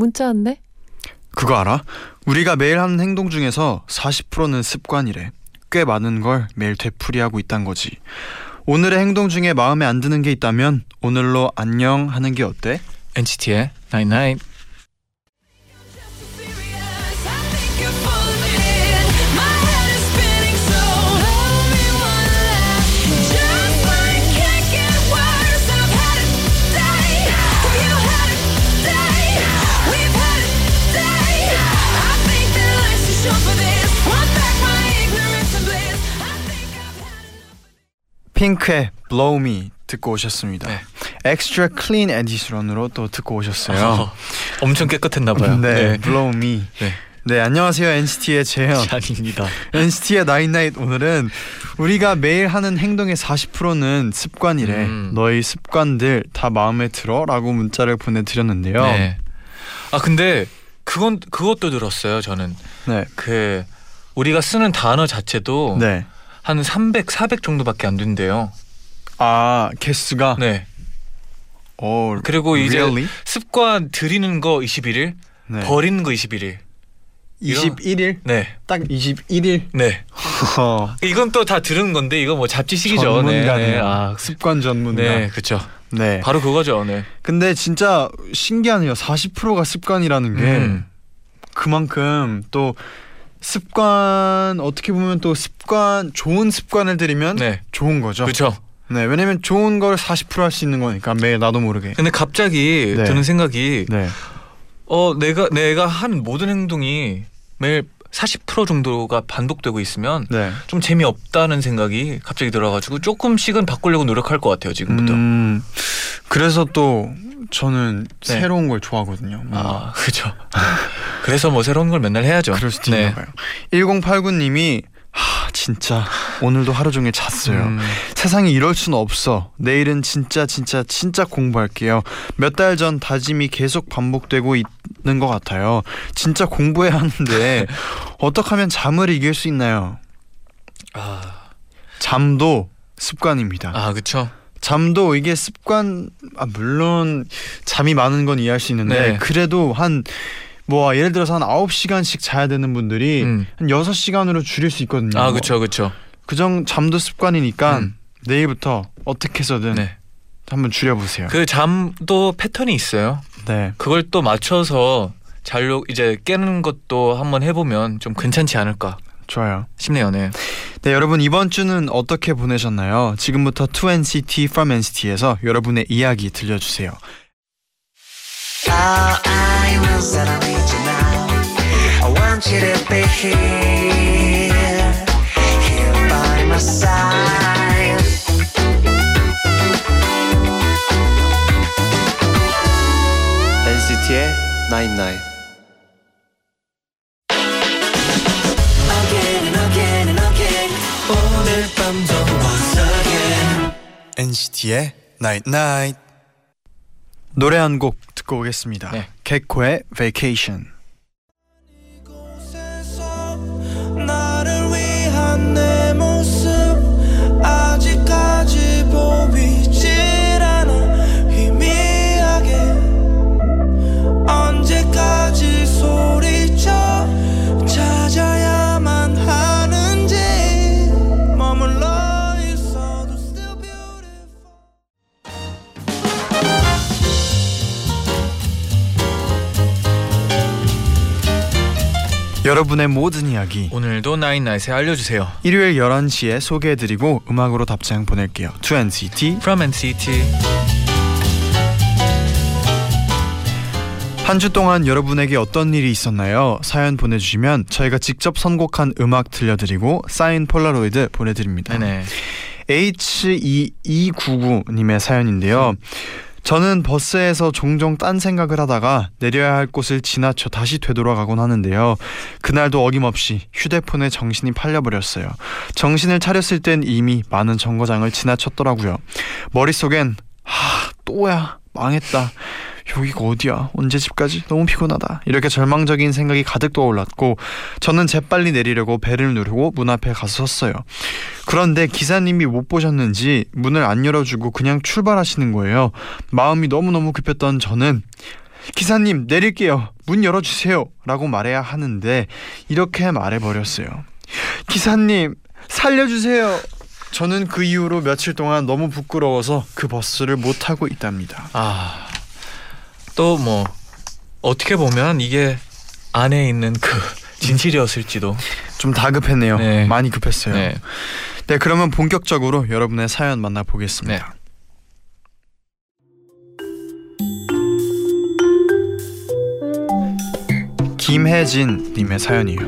문자 왔네. 그거 알아? 우리가 매일 하는 행동 중에서 40%는 습관이래. 꽤 많은 걸 매일 되풀이하고 있단 거지. 오늘의 행동 중에 마음에 안 드는 게 있다면 오늘로 안녕 하는 게 어때? NCT의 Night Night. serious. 핑크의 Blow Me 듣고 오셨습니다. 네. Extra Clean Edition으로 또 듣고 오셨어요. 어, 엄청 깨끗했나 봐요. 네, Blow Me. 네. 네, 안녕하세요 NCT의 재현. 아닙니다. NCT의 나인나잇 오늘은 우리가 매일 하는 행동의 40%는 습관이래. 음. 너희 습관들 다 마음에 들어?라고 문자를 보내드렸는데요. 네. 아 근데 그건 그것도 들었어요. 저는 네. 그 우리가 쓰는 단어 자체도 네. 한 300, 400 정도밖에 안 된대요. 아 개수가. 네. 어. 그리고 이제 really? 습관 들이는 거 21일, 네. 버리는 거 21일. 21일. 네. 딱 21일. 네. 이건 또 다 들은 건데 이거 뭐 잡지식이죠. 전문가네요. 네. 네. 아, 습관 전문가. 네, 그렇죠. 네. 바로 그거죠. 네. 근데 진짜 신기하네요. 40%가 습관이라는 게 음. 그만큼 또 습관 어떻게 보면 또 습관 좋은 습관을 들이면 네. 좋은 거죠. 그렇죠. 네, 왜냐면 좋은 걸 40%할 수 있는 거니까 매일 나도 모르게. 근데 갑자기 네. 드는 생각이 네. 어 내가 내가 한 모든 행동이 매일 40% 정도가 반복되고 있으면 네. 좀 재미없다는 생각이 갑자기 들어가지고 조금씩은 바꾸려고 노력할 것 같아요 지금부터. 음, 그래서 또 저는 네. 새로운 걸 좋아하거든요. 아 그죠. 그래서 뭐 새로운 걸 맨날 해야죠. 그럴 수도 있나 봐요. 1089님이 하, 진짜 오늘도 하루 종일 잤어요. 음, 세상에 이럴 수는 없어. 내일은 진짜 진짜 진짜 공부할게요. 몇 달 전 다짐이 계속 반복되고 있는 것 같아요. 진짜 공부해야 하는데 어떻게 하면 잠을 이길 수 있나요? 아, 잠도 습관입니다. 아 그렇죠. 잠도 이게 습관 아 물론 잠이 많은 건 이해할 수 있는데 네. 그래도 한 뭐 예를 들어서 한 9시간씩 자야 되는 분들이 음. 한 6시간으로 줄일 수 있거든요. 아 그렇죠, 그렇죠. 그정 잠도 습관이니까 음. 내일부터 어떻게 해서든 네. 한번 줄여 보세요. 그 잠도 패턴이 있어요. 네. 그걸 또 맞춰서 잘로 이제 깨는 것도 한번 해보면 좀 괜찮지 않을까 좋아요. 쉽네요, 네. 네, 여러분 이번 주는 어떻게 보내셨나요? 지금부터 2NCT from NCT에서 여러분의 이야기 들려주세요. NCT의 99 NCT의 Night Night 노래 한 곡 듣고 오겠습니다. 네. 개코의 Vacation. 나를 위한 내 모습 아직까지 보이 여러분의 모든 이야기 오늘도 나인나잇에 알려주세요. 일요일 11시에 소개해드리고 음악으로 답장 보낼게요. 2NCT From NCT. 한 주 동안 여러분에게 어떤 일이 있었나요? 사연 보내주시면 저희가 직접 선곡한 음악 들려드리고 사인 폴라로이드 보내드립니다. 네네. H2299님의 사연인데요. 저는 버스에서 종종 딴 생각을 하다가 내려야 할 곳을 지나쳐 다시 되돌아가곤 하는데요. 그날도 어김없이 휴대폰에 정신이 팔려버렸어요. 정신을 차렸을 땐 이미 많은 정거장을 지나쳤더라고요. 머릿속엔 하 또야 망했다. 여기가 어디야? 언제 집까지? 너무 피곤하다. 이렇게 절망적인 생각이 가득 떠올랐고 저는 재빨리 내리려고 벨을 누르고 문 앞에 가서 섰어요. 그런데 기사님이 못 보셨는지 문을 안 열어주고 그냥 출발하시는 거예요. 마음이 너무너무 급했던 저는 기사님 내릴게요. 문 열어주세요. 라고 말해야 하는데 이렇게 말해버렸어요. 기사님 살려주세요. 저는 그 이후로 며칠 동안 너무 부끄러워서 그 버스를 못 타고 있답니다. 아, 또 뭐 어떻게 보면 이게 안에 있는 그 진실이었을지도. 좀 다급했네요. 네. 많이 급했어요. 네. 네. 그러면 본격적으로 여러분의 사연 만나보겠습니다. 김혜진 님의 사연이에요.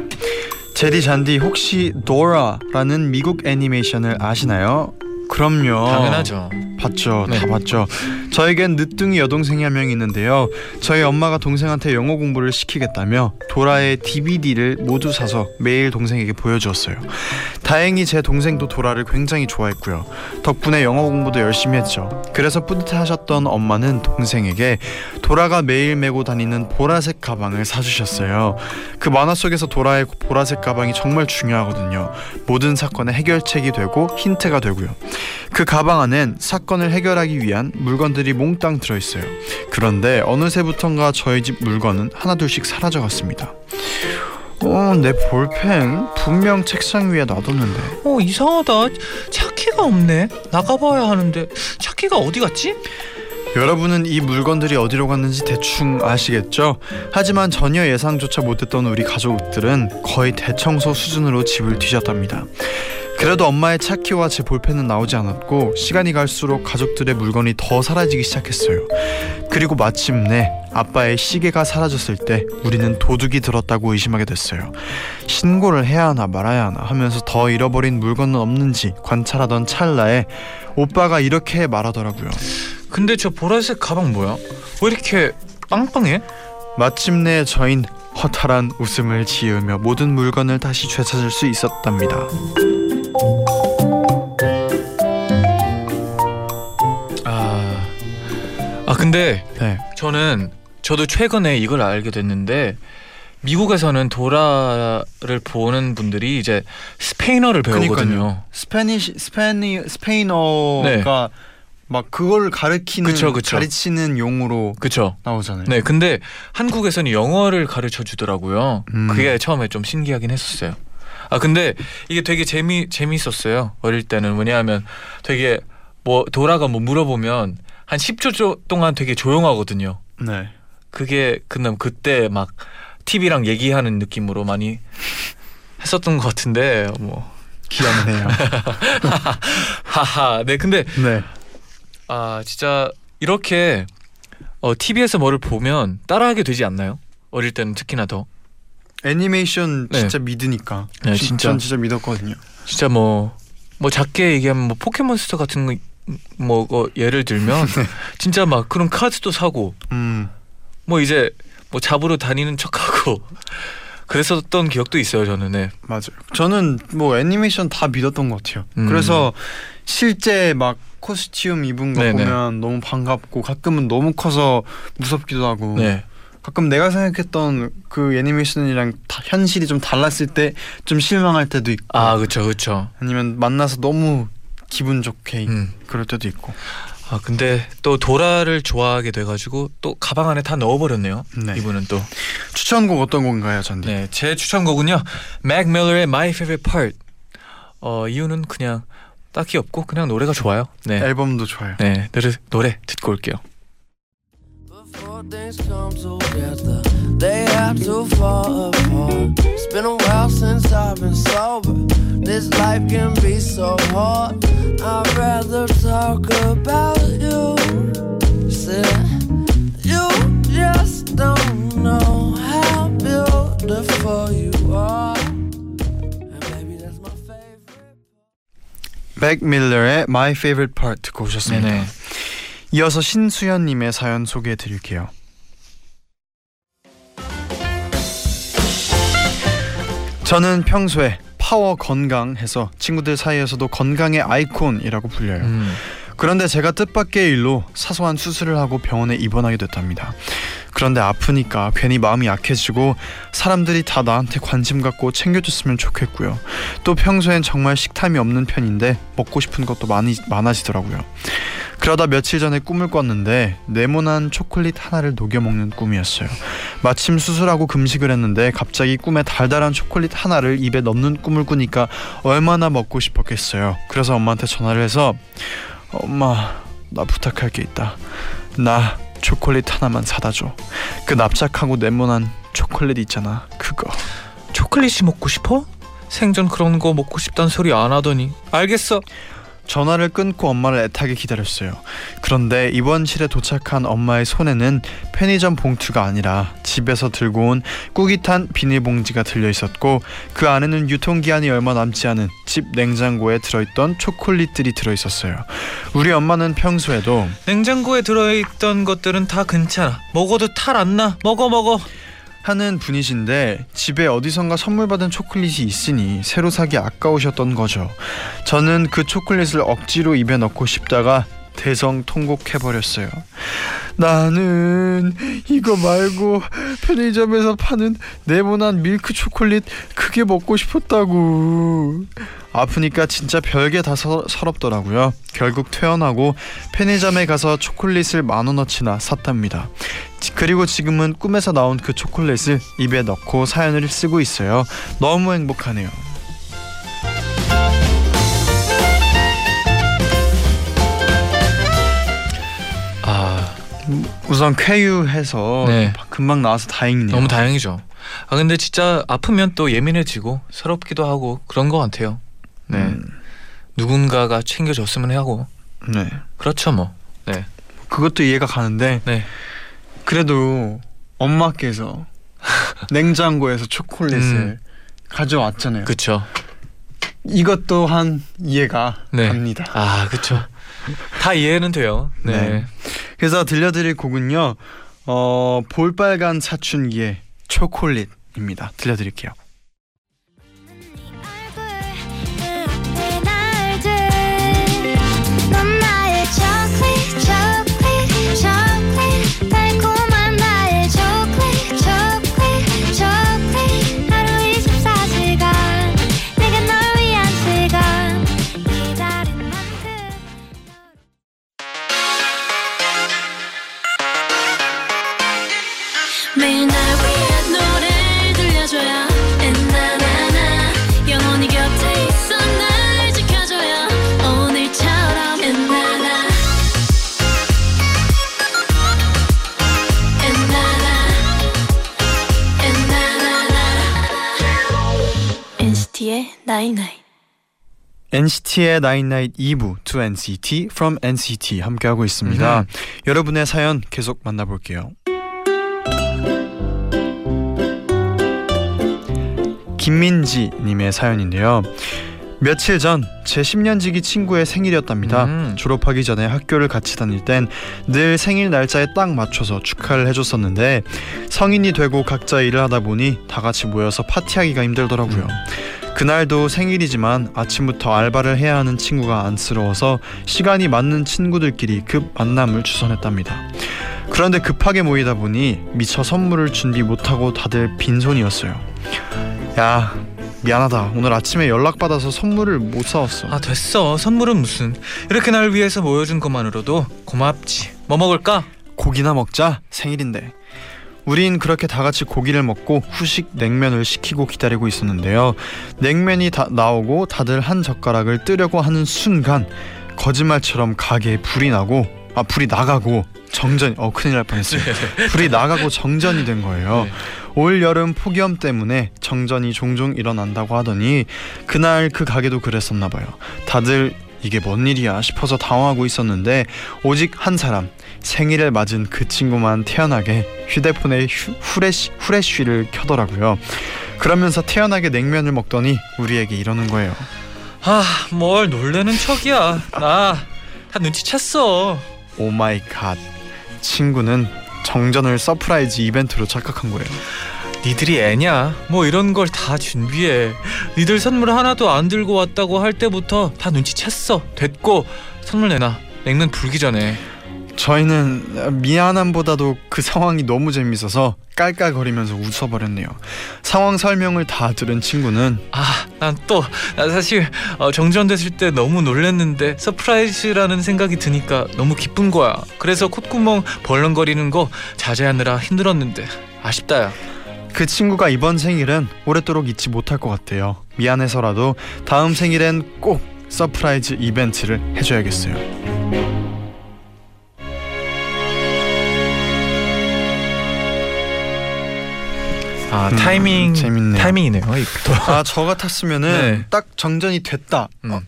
제디 잔디 혹시 도라라는 미국 애니메이션을 아시나요? 그럼요. 당연하죠. 봤죠. 네. 다 봤죠. 저에겐 늦둥이 여동생이 한 명 있는데요. 저희 엄마가 동생한테 영어 공부를 시키겠다며 도라의 DVD를 모두 사서 매일 동생에게 보여주었어요. 다행히 제 동생도 도라를 굉장히 좋아했고요. 덕분에 영어 공부도 열심히 했죠. 그래서 뿌듯해하셨던 엄마는 동생에게 도라가 매일 메고 다니는 보라색 가방을 사주셨어요. 그 만화 속에서 도라의 보라색 가방이 정말 중요하거든요. 모든 사건의 해결책이 되고 힌트가 되고요. 그 가방 안엔 사건 을 해결하기 위한 물건들이 몽땅 들어있어요. 그런데 어느새부턴가 저희 집 물건은 하나둘씩 사라져갔습니다. 어, 내 볼펜 분명 책상 위에 놔뒀는데. 어 이상하다. 차키가 없네. 나가봐야 하는데 차키가 어디 갔지? 여러분은 이 물건들이 어디로 갔는지 대충 아시겠죠? 하지만 전혀 예상조차 못했던 우리 가족들은 거의 대청소 수준으로 집을 뒤졌답니다. 그래도 엄마의 차키와 제 볼펜은 나오지 않았고 시간이 갈수록 가족들의 물건이 더 사라지기 시작했어요. 그리고 마침내 아빠의 시계가 사라졌을 때 우리는 도둑이 들었다고 의심하게 됐어요. 신고를 해야 하나 말아야 하나 하면서 더 잃어버린 물건은 없는지 관찰하던 찰나에 오빠가 이렇게 말하더라고요. 근데 저 보라색 가방 뭐야? 왜 이렇게 빵빵해? 마침내 저흰 허탈한 웃음을 지으며 모든 물건을 다시 되찾을 수 있었답니다. 근데 네. 저는 저도 최근에 이걸 알게 됐는데 미국에서는 도라를 보는 분들이 이제 스페인어를 배우거든요. 그러니까요. Spanish Spani 스페인어가 막 그걸 가르키는 그쵸, 그쵸. 가르치는 용으로 그쵸? 나오잖아요. 네, 근데 한국에서는 영어를 가르쳐 주더라고요. 음. 그게 처음에 좀 신기하긴 했었어요. 아 근데 이게 되게 재미 재미있었어요. 어릴 때는 왜냐하면 되게 뭐 도라가 뭐 물어보면 한 10초 조- 동안 되게 조용하거든요. 네. 그게 그냥 그때 막 TV랑 얘기하는 느낌으로 많이 했었던 것 같은데 뭐 기억나네요. 하하 네 근데 네. 아 진짜 이렇게 어, TV에서 뭐를 보면 따라하게 되지 않나요? 어릴 때는 특히나 더 애니메이션 네. 진짜 믿으니까. 네, 진- 진짜. 전 진짜 믿었거든요. 진짜 뭐뭐 작게 얘기하면 뭐 포켓몬스터 같은 거 뭐 어, 예를 들면 진짜 막 그런 카드도 사고 음. 뭐 이제 뭐 잡으러 다니는 척하고 그랬었던 기억도 있어요 저는 네. 맞아요. 저는 뭐 애니메이션 다 믿었던 것 같아요. 음. 그래서 실제 막 코스튬 입은 거 네네. 보면 너무 반갑고 가끔은 너무 커서 무섭기도 하고 네. 가끔 내가 생각했던 그 애니메이션이랑 다 현실이 좀 달랐을 때 좀 실망할 때도 있고 아 그쵸 그쵸. 아니면 만나서 너무 기분 좋게 음. 그럴 때도 있고 아 근데 또 도라를 좋아하게 돼가지고 또 가방 안에 다 넣어버렸네요. 네. 이분은 또. 추천곡 어떤 건가요, 잔디? 네, 제 추천곡은요. 맥 밀러의 My Favorite Part. 어 이유는 그냥 딱히 없고 그냥 노래가 좋아요. 네. 앨범도 좋아요. 네, 노래 노래 듣고 올게요. Before things come together, they have to fall apart. It's been a while since I've been sober. This life can be so hard. I'd rather talk about you. Said you just don't know how beautiful you are. And baby, that's my favorite. 백 밀러의 My Favorite Part 듣고 오셨습니다. 네네. 이어서 신수연님의 사연 소개해 드릴게요. 저는 평소에 파워 건강해서 친구들 사이에서도 건강의 아이콘이라고 불려요. 음. 그런데 제가 뜻밖의 일로 사소한 수술을 하고 병원에 입원하게 됐답니다. 그런데 아프니까 괜히 마음이 약해지고 사람들이 다 나한테 관심 갖고 챙겨줬으면 좋겠고요. 또 평소엔 정말 식탐이 없는 편인데 먹고 싶은 것도 많이 많아지더라고요. 그러다 며칠 전에 꿈을 꿨는데 네모난 초콜릿 하나를 녹여 먹는 꿈이었어요. 마침 수술하고 금식을 했는데 갑자기 꿈에 달달한 초콜릿 하나를 입에 넣는 꿈을 꾸니까 얼마나 먹고 싶었겠어요. 그래서 엄마한테 전화를 해서 엄마 나 부탁할 게 있다. 나 초콜릿 하나만 사다 줘. 그 납작하고 네모난 초콜릿 있잖아. 그거. 초콜릿이 먹고 싶어? 생전 그런 거 먹고 싶단 소리 안 하더니 알겠어 전화를 끊고 엄마를 애타게 기다렸어요. 그런데 입원실에 도착한 엄마의 손에는 편의점 봉투가 아니라 집에서 들고 온 꾸깃한 비닐봉지가 들려 있었고 그 안에는 유통기한이 얼마 남지 않은 집 냉장고에 들어있던 초콜릿들이 들어 있었어요. 우리 엄마는 평소에도 냉장고에 들어있던 것들은 다 괜찮아 먹어도 탈 안 나 먹어 먹어 하는 분이신데 집에 어디선가 선물 받은 초콜릿이 있으니 새로 사기 아까우셨던 거죠. 저는 그 초콜릿을 억지로 입에 넣고 싶다가 대성통곡해 버렸어요. 나는 이거 말고 편의점에서 파는 네모난 밀크 초콜릿 그게 먹고 싶었다고. 아프니까 진짜 별게 다 서, 서럽더라고요. 결국 퇴원하고 편의점에 가서 초콜릿을 만 원어치나 샀답니다. 지- 그리고 지금은 꿈에서 나온 그 초콜릿을 입에 넣고 사연을 쓰고 있어요. 너무 행복하네요. 아 우선 쾌유해서 네. 금방 나와서 다행이네요. 너무 다행이죠 아 근데 진짜 아프면 또 예민해지고 서럽기도 하고 그런 것 같아요 네 음, 누군가가 챙겨줬으면 하고 네. 그렇죠 뭐 네. 그것도 이해가 가는데 네. 그래도 엄마께서 냉장고에서 초콜릿을 음. 가져왔잖아요. 그쵸 이것 또한 이해가 네. 갑니다. 아 그쵸 다 이해는 돼요 네, 네. 그래서 들려드릴 곡은요. 어, 볼빨간 사춘기의 초콜릿입니다. 들려드릴게요. NCT의 나인나잇 2부 To NCT From NCT 함께하고 있습니다. 음흠. 여러분의 사연 계속 만나볼게요. 김민지 님의 사연인데요. 며칠 전 제 10년지기 친구의 생일이었답니다. 음. 졸업하기 전에 학교를 같이 다닐 땐 늘 생일 날짜에 딱 맞춰서 축하를 해줬었는데 성인이 되고 각자 일을 하다 보니 다 같이 모여서 파티하기가 힘들더라고요. 그날도 생일이지만 아침부터 알바를 해야 하는 친구가 안쓰러워서 시간이 맞는 친구들끼리 급 만남을 주선했답니다. 그런데 급하게 모이다 보니 미처 선물을 준비 못하고 다들 빈손이었어요. 야 미안하다 오늘 아침에 연락 받아서 선물을 못 사왔어. 아 됐어 선물은 무슨 이렇게 날 위해서 모여준 것만으로도 고맙지 뭐 먹을까? 고기나 먹자 생일인데 우린 그렇게 다 같이 고기를 먹고 후식 냉면을 시키고 기다리고 있었는데요 냉면이 다 나오고 다들 한 젓가락을 뜨려고 하는 순간 거짓말처럼 가게에 불이 나고 아 불이 나가고 정전 어 큰일 날 뻔했어요 불이 나가고 정전이 된 거예요 네. 올 여름 폭염 때문에 정전이 종종 일어난다고 하더니 그날 그 가게도 그랬었나 봐요. 다들 이게 뭔 일이야 싶어서 당황하고 있었는데 오직 한 사람 생일을 맞은 그 친구만 태연하게 휴대폰에 휴, 후레쉬, 후레쉬를 켜더라고요. 그러면서 태연하게 냉면을 먹더니 우리에게 이러는 거예요. 아 뭘 놀래는 척이야 나 다 눈치챘어 oh my god. 친구는 정전을 surprise 이벤트로 착각한 거예요. 니들이 애냐? 뭐 이런 걸 다 준비해. 니들 선물 하나도 안 들고 왔다고 할 때부터 다 눈치챘어. 됐고 선물 내놔. 냉면 불기 전에. 저희는 미안함보다도 그 상황이 너무 재밌어서 깔깔거리면서 웃어버렸네요. 상황 설명을 다 들은 친구는 아, 난 또 나 사실 어, 정전됐을 때 너무 놀랐는데 surprise라는 생각이 드니까 너무 기쁜 거야. 그래서 콧구멍 벌렁거리는 거 자제하느라 힘들었는데 아쉽다야. 그 친구가 이번 생일은 오랫도록 잊지 못할 것 같아요. 미안해서라도 다음 생일엔 꼭 surprise 이벤트를 해줘야겠어요. 아 음, 타이밍 재밌네요. 타이밍이네요. 이또 아저 같았으면은 네. 딱 정전이 됐다. 음. 어,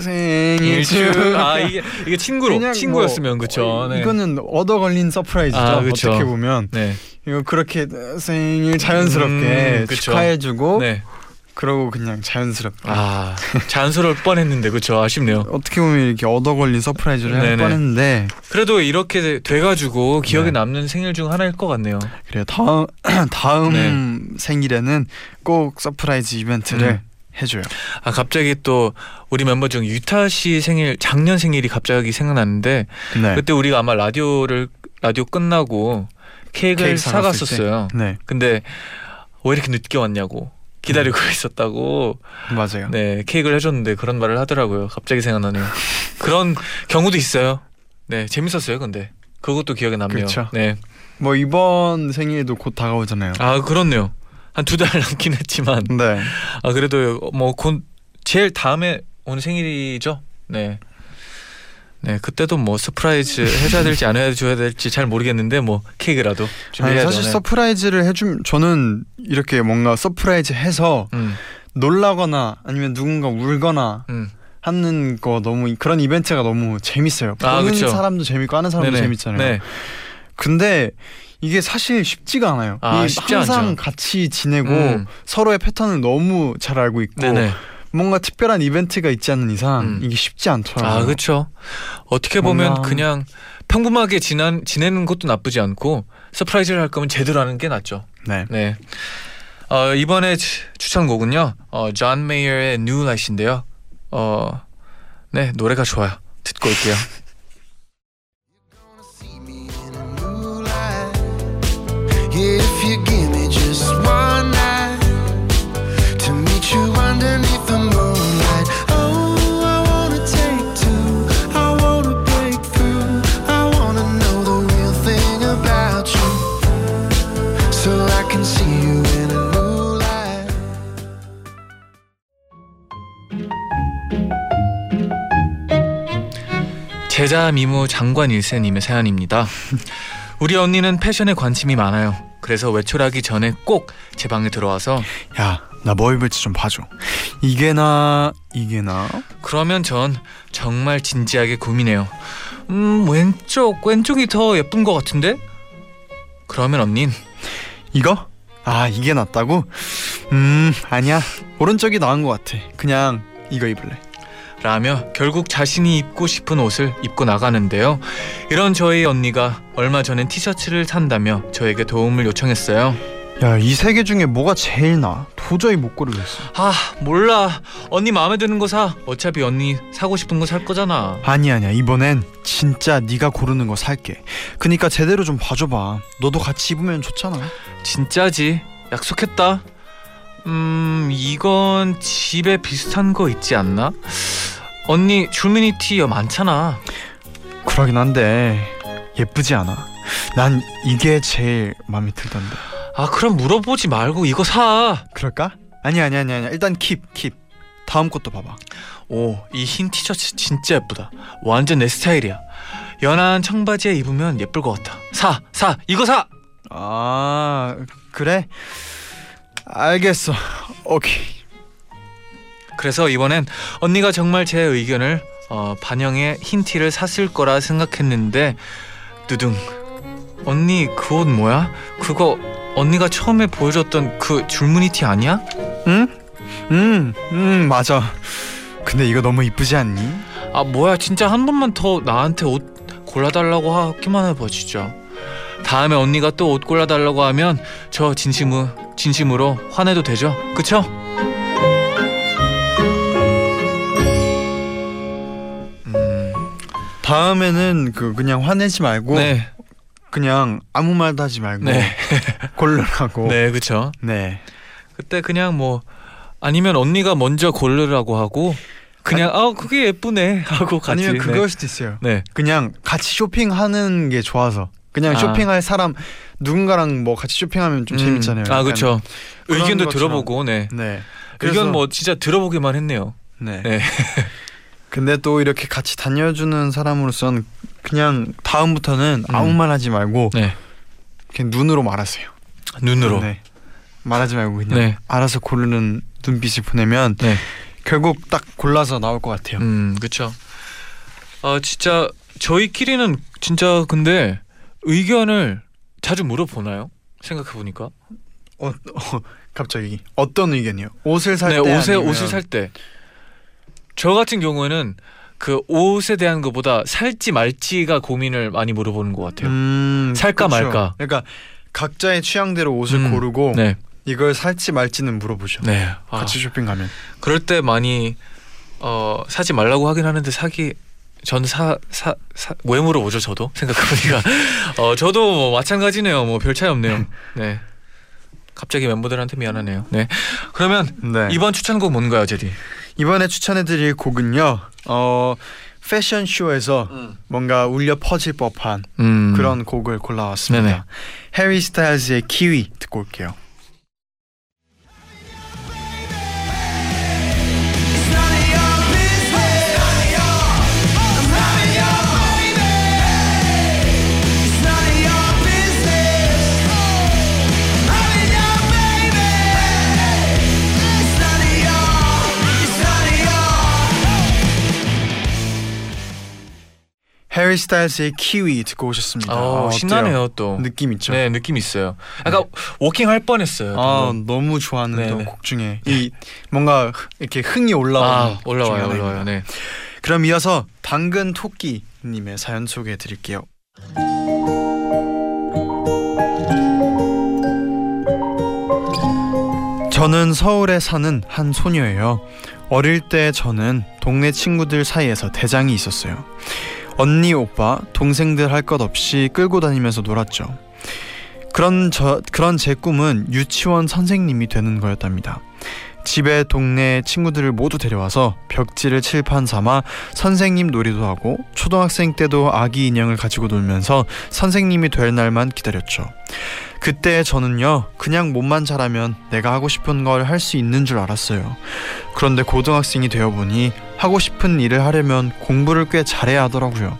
생일 일주 축하 이게 이게 친구로 친구였으면 뭐, 그쵸. 네. 이거는 얻어 걸린 surprise죠. 아, 그쵸. 어떻게 보면 네. 이거 그렇게 생일 자연스럽게 음. 축하해주고 네. 그러고 그냥 자연스럽게 아 자연스러울 뻔했는데 그쵸 아쉽네요. 어떻게 보면 이렇게 얻어 걸린 surprise를 할. 뻔했는데 그래도 이렇게 돼가지고 기억에 네. 남는 생일 중 하나일 것 같네요. 그래요. 다음 다음 네. 생일에는 꼭 surprise 이벤트를 음. 해줘요. 아 갑자기 또 우리 멤버 중 유타 씨 생일 작년 생일이 갑자기 생각났는데 네. 그때 우리가 아마 라디오를 라디오 끝나고 케이크를 케이크 사갔었어요. 네 근데 왜 이렇게 늦게 왔냐고 기다리고 있었다고 맞아요. 네 케이크를 해줬는데 그런 말을 하더라고요. 갑자기 생각나네요. 그런 경우도 있어요. 네 재밌었어요. 근데 그것도 기억에 남네요. 그쵸. 네. 뭐 이번 생일도 곧 다가오잖아요. 아 그렇네요. 한 두 달 남긴 했지만 네. 아 그래도 뭐 곧 제일 다음에 오는 생일이죠. 네. 네 그때도 뭐 surprise 해줘야 될지 안 해줘야 될지 잘 모르겠는데 뭐 케이크라도 아니. 사실 네. surprise를 해주면 저는 이렇게 뭔가 surprise 해서 음, 놀라거나 아니면 누군가 울거나 음. 하는 거 너무 그런 이벤트가 너무 재밌어요. 아, 보는 그쵸. 사람도 재밌고 하는 사람도 네네. 재밌잖아요. 네. 근데 이게 사실 쉽지가 않아요. 아, 이 쉽지 항상 않죠. 같이 지내고 음. 서로의 패턴을 너무 잘 알고 있고 네네. 뭔가 특별한 이벤트가 있지 않는 이상 음. 이게 쉽지 않더라고요. 아 그렇죠. 어떻게 보면 뭔가- 그냥 평범하게 지난 지내는 것도 나쁘지 않고 surprise를 할 거면 제대로 하는 게 낫죠. 네. 네. 어, 이번에 추- 추천곡은요. 어, 존 메이어의 New Light인데요. 어, 네 노래가 좋아요. 듣고 올게요. 제자 미모 장관 일세님의 사연입니다. 우리 언니는 패션에 관심이 많아요. 그래서 외출하기 전에 꼭 제 방에 들어와서 야, 나 뭐 입을지 좀 봐줘. 이게 나 이게 나. 그러면 전 정말 진지하게 고민해요. 음 왼쪽 왼쪽이 더 예쁜 것 같은데? 그러면 언닌 이거? 아 이게 낫다고? 음 아니야 오른쪽이 나은 것 같아. 그냥 이거 입을래. 라며 결국 자신이 입고 싶은 옷을 입고 나가는데요. 이런 저희 언니가 얼마 전엔 티셔츠를 산다며 저에게 도움을 요청했어요. 야 이 세 개 중에 뭐가 제일 나? 도저히 못 고르겠어. 아 몰라 언니 마음에 드는 거 사. 어차피 언니 사고 싶은 거 살 거잖아. 아니 아니야 이번엔 진짜 네가 고르는 거 살게. 그니까 제대로 좀 봐줘봐. 너도 같이 입으면 좋잖아. 진짜지 약속했다. 음 이건 집에 비슷한 거 있지 않나? 언니 줄무늬 티 많잖아. 그러긴 한데 예쁘지 않아. 난 이게 제일 마음에 들던데. 아 그럼 물어보지 말고 이거 사. 그럴까? 아니 아니 아니 아니 일단 킵 킵. 다음 것도 봐봐. 오, 이 흰 티셔츠 진짜 예쁘다. 완전 내 스타일이야. 연한 청바지에 입으면 예쁠 것 같아. 사, 사, 이거 사. 아 그래? 알겠어. 오케이. 그래서 이번엔 언니가 정말 제 의견을 어, 반영해 흰 티를 샀을 거라 생각했는데 두둥. 언니 그 옷 뭐야? 그거 언니가 처음에 보여줬던 그 줄무늬 티 아니야? 응? 음, 음 맞아. 근데 이거 너무 이쁘지 않니? 아 뭐야 진짜 한 번만 더 나한테 옷 골라달라고 하기만 해봐 진짜. 다음에 언니가 또 옷 골라달라고 하면 저 진심으 진심으로 화내도 되죠? 그쵸? 음, 다음에는 그 그냥 화내지 말고 네, 그냥 아무 말도 하지 말고 네, 고르라고. 네, 그쵸. 네. 그때 그냥 뭐 아니면 언니가 먼저 고르라고 하고 그냥 아 그게 예쁘네 하고 같이 아니면 네. 그걸 수도 있어요. 네. 그냥 같이 쇼핑하는 게 좋아서 그냥 아. 쇼핑할 사람 누군가랑 뭐 같이 쇼핑하면 좀 재밌잖아요. 아. 그렇죠. 의견도 것처럼. 들어보고 네. 네. 의견 뭐 진짜 들어보기만 했네요. 네. 네. 근데 또 이렇게 같이 다녀주는 사람으로선 그냥 다음부터는 음. 아무 말 하지 말고 네. 그냥 눈으로 말하세요. 눈으로. 네. 말하지 말고 그냥 네. 알아서 고르는 눈빛을 보내면 네. 결국 딱 골라서 나올 것 같아요. 음, 그렇죠. 아, 진짜 저희끼리는 진짜 근데 의견을 자주 물어보나요? 생각해 보니까. 어, 어, 갑자기 어떤 의견이요? 옷을 살 네, 때 옷에 아니면- 옷을 살 때. 저 같은 경우에는 그 옷에 대한 것보다 살지 말지가 고민을 많이 물어보는 것 같아요. 음, 살까 그쵸. 말까. 그러니까 각자의 취향대로 옷을 음, 고르고 네, 이걸 살지 말지는 물어보죠. 네. 아, 같이 쇼핑 가면. 그럴 때 많이 어 사지 말라고 하긴 하는데 사기 전 사 사 사 왜 물어보죠 저도 생각해보니까 어 저도 뭐 마찬가지네요 뭐 별 차이 없네요 네 갑자기 멤버들한테 미안하네요 네 그러면 네. 이번 추천곡 뭔가요 제디 이번에 추천해드릴 곡은요. 어 패션 쇼에서 뭔가 울려 퍼질 법한 음 그런 곡을 골라왔습니다. 네네. 해리 스타일즈의 키위 듣고 올게요. 해리 스타일즈의 키위 듣고 오셨습니다. 어, 어때요? 신나네요 또 느낌 있죠. 네 느낌 있어요 약간 walking 할 뻔했어요 아 방금. 너무 좋아하는 네네. 또 곡 중에 이 뭔가 이렇게 흥이 올라오는 아 올라와요 올라와요. 네 그럼 이어서 당근 토끼 님의 사연 소개해 드릴게요. 저는 서울에 사는 한 소녀예요. 어릴 때 저는 동네 친구들 사이에서 대장이 있었어요. 언니, 오빠, 동생들 할 것 없이 끌고 다니면서 놀았죠. 그런 저 그런 제 꿈은 유치원 선생님이 되는 거였답니다. 집에 동네 친구들을 모두 데려와서 벽지를 칠판 삼아 선생님 놀이도 하고 초등학생 때도 아기 인형을 가지고 놀면서 선생님이 될 날만 기다렸죠. 그때 저는요 그냥 몸만 잘하면 내가 하고 싶은 걸 할 수 있는 줄 알았어요. 그런데 고등학생이 되어 보니 하고 싶은 일을 하려면 공부를 꽤 잘해야 하더라고요.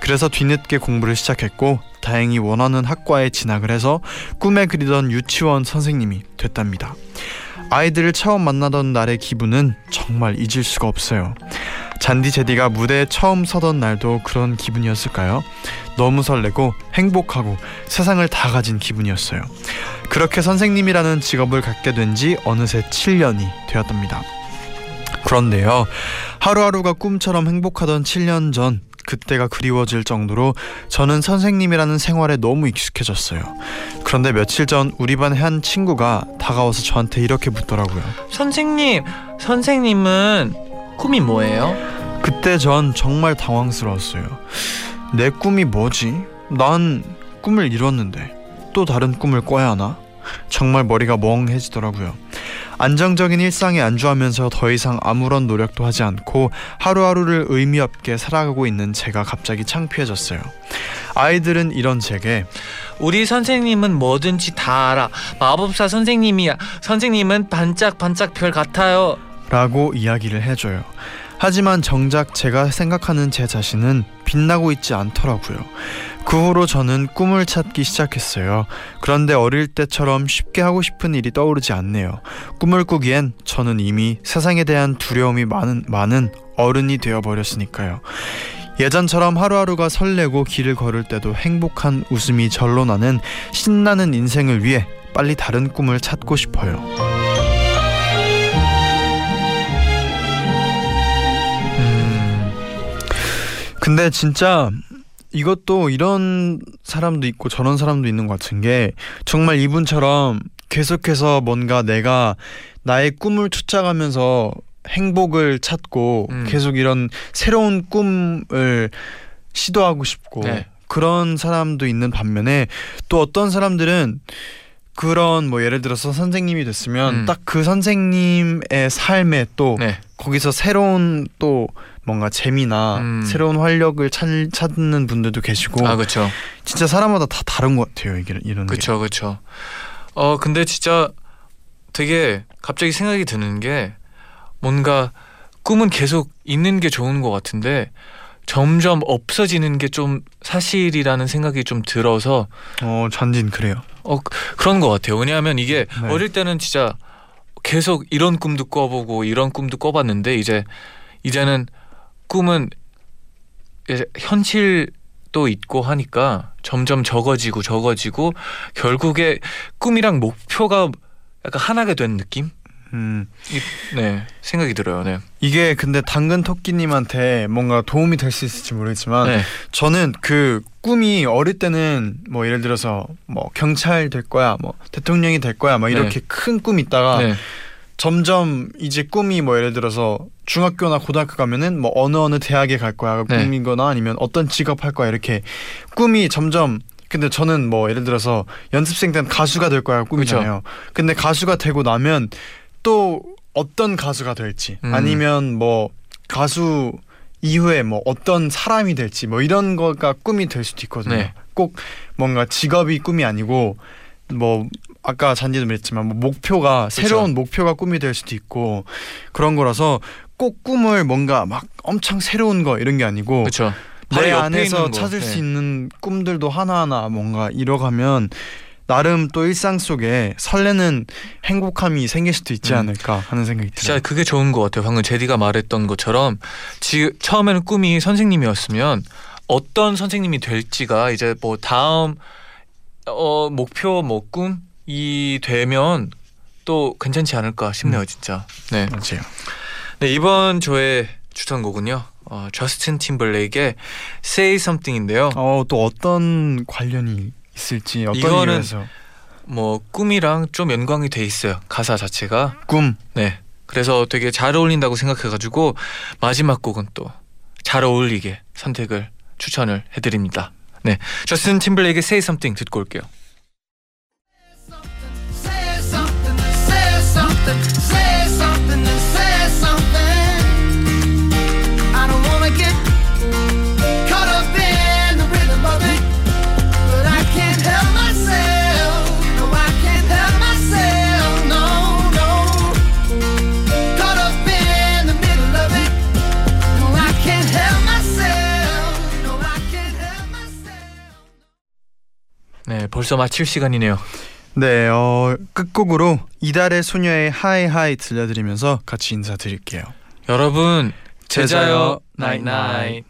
그래서 뒤늦게 공부를 시작했고 다행히 원하는 학과에 진학을 해서 꿈에 그리던 유치원 선생님이 됐답니다. 아이들을 처음 만나던 날의 기분은 정말 잊을 수가 없어요. 잔디 제디가 무대에 처음 서던 날도 그런 기분이었을까요? 너무 설레고 행복하고 세상을 다 가진 기분이었어요. 그렇게 선생님이라는 직업을 갖게 된 지 어느새 7년이 되었답니다. 그런데요, 하루하루가 꿈처럼 행복하던 7년 전, 그때가 그리워질 정도로 저는 선생님이라는 생활에 너무 익숙해졌어요. 그런데 며칠 전 우리 반의 한 친구가 다가와서 저한테 이렇게 묻더라고요. 선생님 선생님은 꿈이 뭐예요? 그때 전 정말 당황스러웠어요. 내 꿈이 뭐지? 난 꿈을 이뤘는데 또 다른 꿈을 꿔야 하나? 정말 머리가 멍해지더라고요. 안정적인 일상에 안주하면서 더 이상 아무런 노력도 하지 않고 하루하루를 의미 없게 살아가고 있는 제가 갑자기 창피해졌어요. 아이들은 이런 제게 우리 선생님은 뭐든지 다 알아. 마법사 선생님이야. 선생님은 반짝반짝 별 같아요. 라고 이야기를 해줘요. 하지만 정작 제가 생각하는 제 자신은 빛나고 있지 않더라고요. 그 후로 저는 꿈을 찾기 시작했어요. 그런데 어릴 때처럼 쉽게 하고 싶은 일이 떠오르지 않네요. 꿈을 꾸기엔 저는 이미 세상에 대한 두려움이 많은, 많은 어른이 되어버렸으니까요. 예전처럼 하루하루가 설레고 길을 걸을 때도 행복한 웃음이 절로 나는 신나는 인생을 위해 빨리 다른 꿈을 찾고 싶어요. 근데 진짜 이것도 이런 사람도 있고 저런 사람도 있는 것 같은 게 정말 이분처럼 계속해서 뭔가 내가 나의 꿈을 쫓아가면서 행복을 찾고 음. 계속 이런 새로운 꿈을 시도하고 싶고 네. 그런 사람도 있는 반면에 또 어떤 사람들은 그런 뭐 예를 들어서 선생님이 됐으면 음. 딱그 선생님의 삶에 또 네. 거기서 새로운 또 뭔가 재미나 음. 새로운 활력을 찾, 찾는 분들도 계시고 아 그렇죠. 진짜 사람마다 다 다른 것 같아요 이게 이런 게. 그렇죠, 그렇죠. 어 근데 진짜 되게 갑자기 생각이 드는 게 뭔가 꿈은 계속 있는 게 좋은 것 같은데 점점 없어지는 게 좀 사실이라는 생각이 좀 들어서 어 잔진 그래요. 어 그- 그런 것 같아요. 왜냐하면 이게 네. 어릴 때는 진짜 계속 이런 꿈도 꿔보고 이런 꿈도 꿔봤는데 이제 이제는 꿈은 이제 현실도 있고 하니까 점점 적어지고 적어지고 결국에 꿈이랑 목표가 약간 하나가 된 느낌? 음 이- 네 생각이 들어요. 네. 이게 근데 당근 토끼님한테 뭔가 도움이 될 수 있을지 모르겠지만 네. 저는 그 꿈이 어릴 때는 뭐 예를 들어서 뭐 경찰 될 거야, 뭐 대통령이 될 거야, 막 이렇게 큰꿈 있다가 네. 점점 이제 꿈이 뭐 예를 들어서 중학교나 고등학교 가면은 뭐 어느 어느 대학에 갈 거야 네. 꿈이거나 아니면 어떤 직업 할 거야 이렇게 꿈이 점점 근데 저는 뭐 예를 들어서 연습생 때는 가수가 될 거야 꿈이잖아요. 근데 가수가 되고 나면 또 어떤 가수가 될지 음. 아니면 뭐 가수 이후에 뭐 어떤 사람이 될지 뭐 이런 거가 꿈이 될 수도 있거든요. 네. 꼭 뭔가 직업이 꿈이 아니고 뭐 아까 잔디도 말했지만 뭐 목표가 새로운 목표가 꿈이 될 수도 있고 그런 거라서 꼭 꿈을 뭔가 막 엄청 새로운 거 이런 게 아니고 그렇죠. 내 안에서 찾을 수 있는 꿈들도 하나하나 뭔가 이뤄가면 나름 또 일상 속에 설레는 행복함이 생길 수도 있지 음. 않을까 하는 생각이 진짜 들어요. 그게 좋은 것 같아요. 방금 제디가 말했던 것처럼 지 처음에는 꿈이 선생님이었으면 어떤 선생님이 될지가 이제 뭐 다음 어 목표 뭐 꿈이 되면 또 괜찮지 않을까 싶네요, 진짜. 네. 맞아요. 네 이번 저의 추천곡은요. 어, 저스틴 팀벌레이크의 Say Something인데요. 어, 또 어떤 관련이 있을지 어떤 이거는 이유에서 뭐 꿈이랑 좀 연관이 돼 있어요. 가사 자체가. 꿈 네. 그래서 되게 잘 어울린다고 생각해가지고 마지막 곡은 또 잘 어울리게 선택을 추천을 해드립니다. 네, 저스틴 팀블레이크의 Say Something 듣고 올게요. 벌써 마칠 시간이네요. 네, 어, 끝곡으로 이달의 소녀의 Hi High 들려드리면서 같이 인사드릴게요. 여러분, 제자요, 제자요, 나잇, 나잇 나잇.